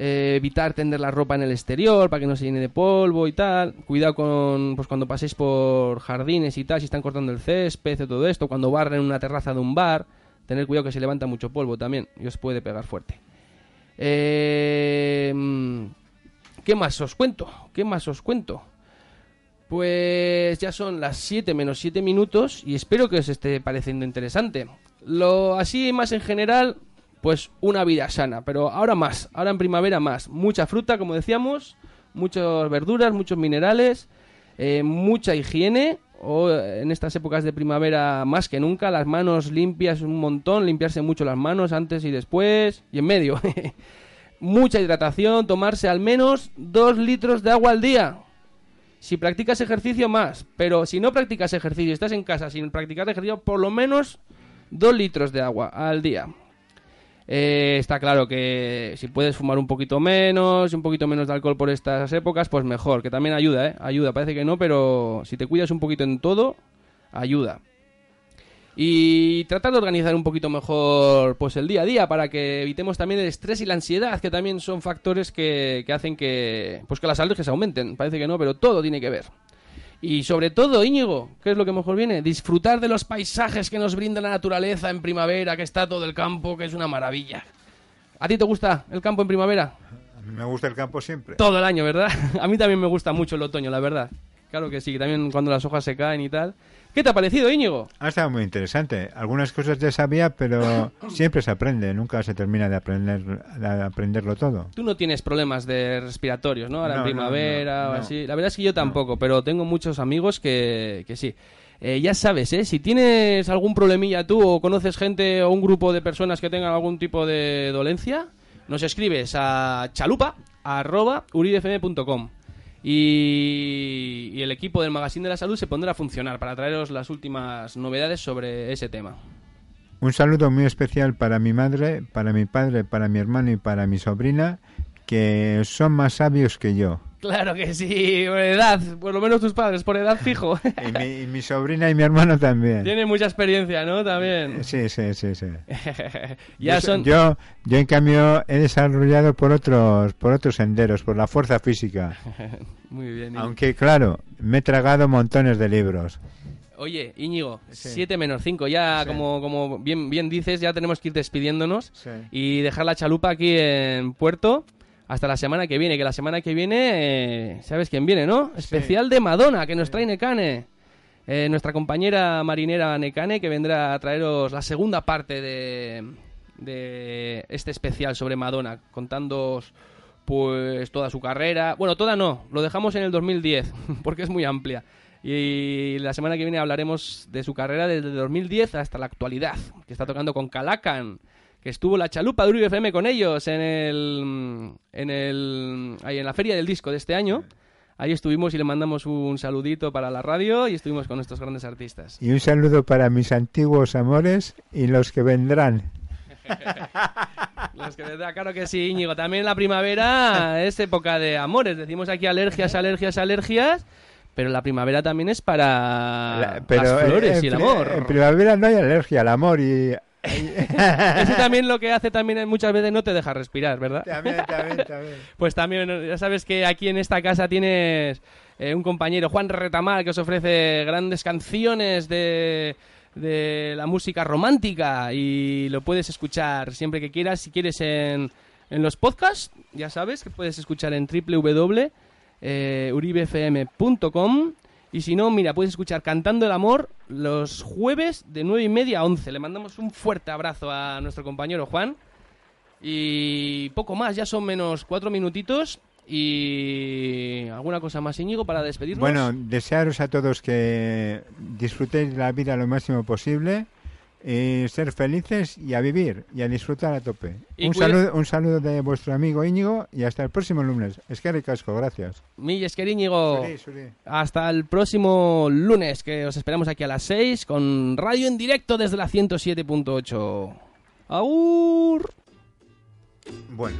Eh, evitar tender la ropa en el exterior para que no se llene de polvo y tal. Cuidado con pues cuando paséis por jardines y tal, si están cortando el césped o todo esto. Cuando barren una terraza de un bar, tener cuidado que se levanta mucho polvo también y os puede pegar fuerte. Eh, mm, ¿Qué más os cuento? ¿Qué más os cuento? Pues ya son las 7 menos 7 minutos y espero que os esté pareciendo interesante. Lo así más en general, pues una vida sana, pero ahora más, ahora en primavera más. Mucha fruta, como decíamos, muchas verduras, muchos minerales, eh, mucha higiene. O eh, en estas épocas de primavera más que nunca, las manos limpias un montón, limpiarse mucho las manos antes y después y en medio. mucha hidratación, tomarse al menos 2 litros de agua al día. Si practicas ejercicio, más. Pero si no practicas ejercicio estás en casa sin practicar ejercicio, por lo menos 2 litros de agua al día. Eh, está claro que si puedes fumar un poquito menos, un poquito menos de alcohol por estas épocas, pues mejor, que también ayuda, ¿eh? Ayuda, parece que no, pero si te cuidas un poquito en todo, ayuda. Y tratar de organizar un poquito mejor pues el día a día para que evitemos también el estrés y la ansiedad que también son factores que, que hacen que pues que las alergias aumenten parece que no pero todo tiene que ver y sobre todo Íñigo ¿qué es lo que mejor viene? disfrutar de los paisajes que nos brinda la naturaleza en primavera que está todo el campo que es una maravilla ¿a ti te gusta el campo en primavera? Me gusta el campo siempre. todo el año ¿verdad? a mí también me gusta mucho el otoño la verdad claro que sí también cuando las hojas se caen y tal ¿qué te ha parecido Íñigo? Ha estado muy interesante. Algunas cosas ya sabía, pero siempre se aprende. Nunca se termina de aprender de aprenderlo todo. Tú no tienes problemas de respiratorios, ¿no? Ahora No, primavera no, o así. La verdad es que yo tampoco, pero tengo muchos amigos que, que sí. Eh, ya sabes, ¿eh? Si tienes algún problemilla tú o conoces gente o un grupo de personas que tengan algún tipo de dolencia, nos escribes a chalupa arroba y, el equipo del Magazine de la Salud se pondrá a funcionar para traeros las últimas novedades sobre ese tema. Un saludo muy especial para mi madre, para mi padre, para mi hermano y para mi sobrina, que son más sabios que yo. Claro que sí, por edad, por lo menos tus padres, por edad fijo. Y mi, y mi sobrina y mi hermano también. Tiene mucha experiencia, ¿no? También. Sí, sí, sí, sí. ya yo, son. yo, yo, en cambio, he desarrollado por otros, por otros senderos, por la fuerza física. Muy bien. Íñigo. Aunque, claro, me he tragado montones de libros. Oye, Íñigo, Sí. 7 menos 5. Ya, Sí. como, como bien, bien dices, ya tenemos que ir despidiéndonos Sí. y dejar la chalupa aquí en Puerto hasta la semana que viene. Que la semana que viene, eh, ¿sabes quién viene, no? Especial de Madonna, que nos trae Necane. Eh, nuestra compañera marinera Necane, que vendrá a traeros la segunda parte de, de este especial sobre Madonna, contándoos pues toda su carrera. Bueno, toda no, lo dejamos en el 2010, porque es muy amplia. Y la semana que viene hablaremos de su carrera desde el 2010 hasta la actualidad, que está tocando con Calacan, que estuvo la chalupa de Uribe FM con ellos en el en el ahí en la feria del disco de este año. Ahí estuvimos y le mandamos un saludito para la radio y estuvimos con nuestros grandes artistas. Y un saludo para mis antiguos amores y los que vendrán. Los que verdad, claro que sí, Íñigo. También la primavera es época de amores. Decimos aquí alergias, alergias, alergias. Pero la primavera también es para La- pero las flores en, y el amor. En primavera no hay alergia al amor y... Ese también lo que hace también muchas veces no te deja respirar, ¿verdad? También, también, también. Pues también, ya sabes que aquí en esta casa tienes eh, un compañero, Juan Retamal, que os ofrece grandes canciones de, de la música romántica y lo puedes escuchar siempre que quieras. Si quieres en, en los podcasts, ya sabes que puedes escuchar en www.uribfm.com y si no, mira, puedes escuchar Cantando el Amor los jueves de 9 y media a 11. Le mandamos un fuerte abrazo a nuestro compañero Juan. Y poco más, ya son menos cuatro minutitos. Y alguna cosa más, Íñigo, para despedirnos. Bueno, desearos a todos que disfrutéis la vida lo máximo posible, y ser felices y a vivir y a disfrutar a tope. Y un, saludo, un saludo de vuestro amigo Íñigo y hasta el próximo lunes. Es que ricasco, gracias. Milles, que Íñigo. Suri, suri. Hasta el próximo lunes, que os esperamos aquí a las 6 con radio en directo desde la 107.8. ¡Aur! Bueno.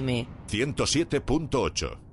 FM 107.8.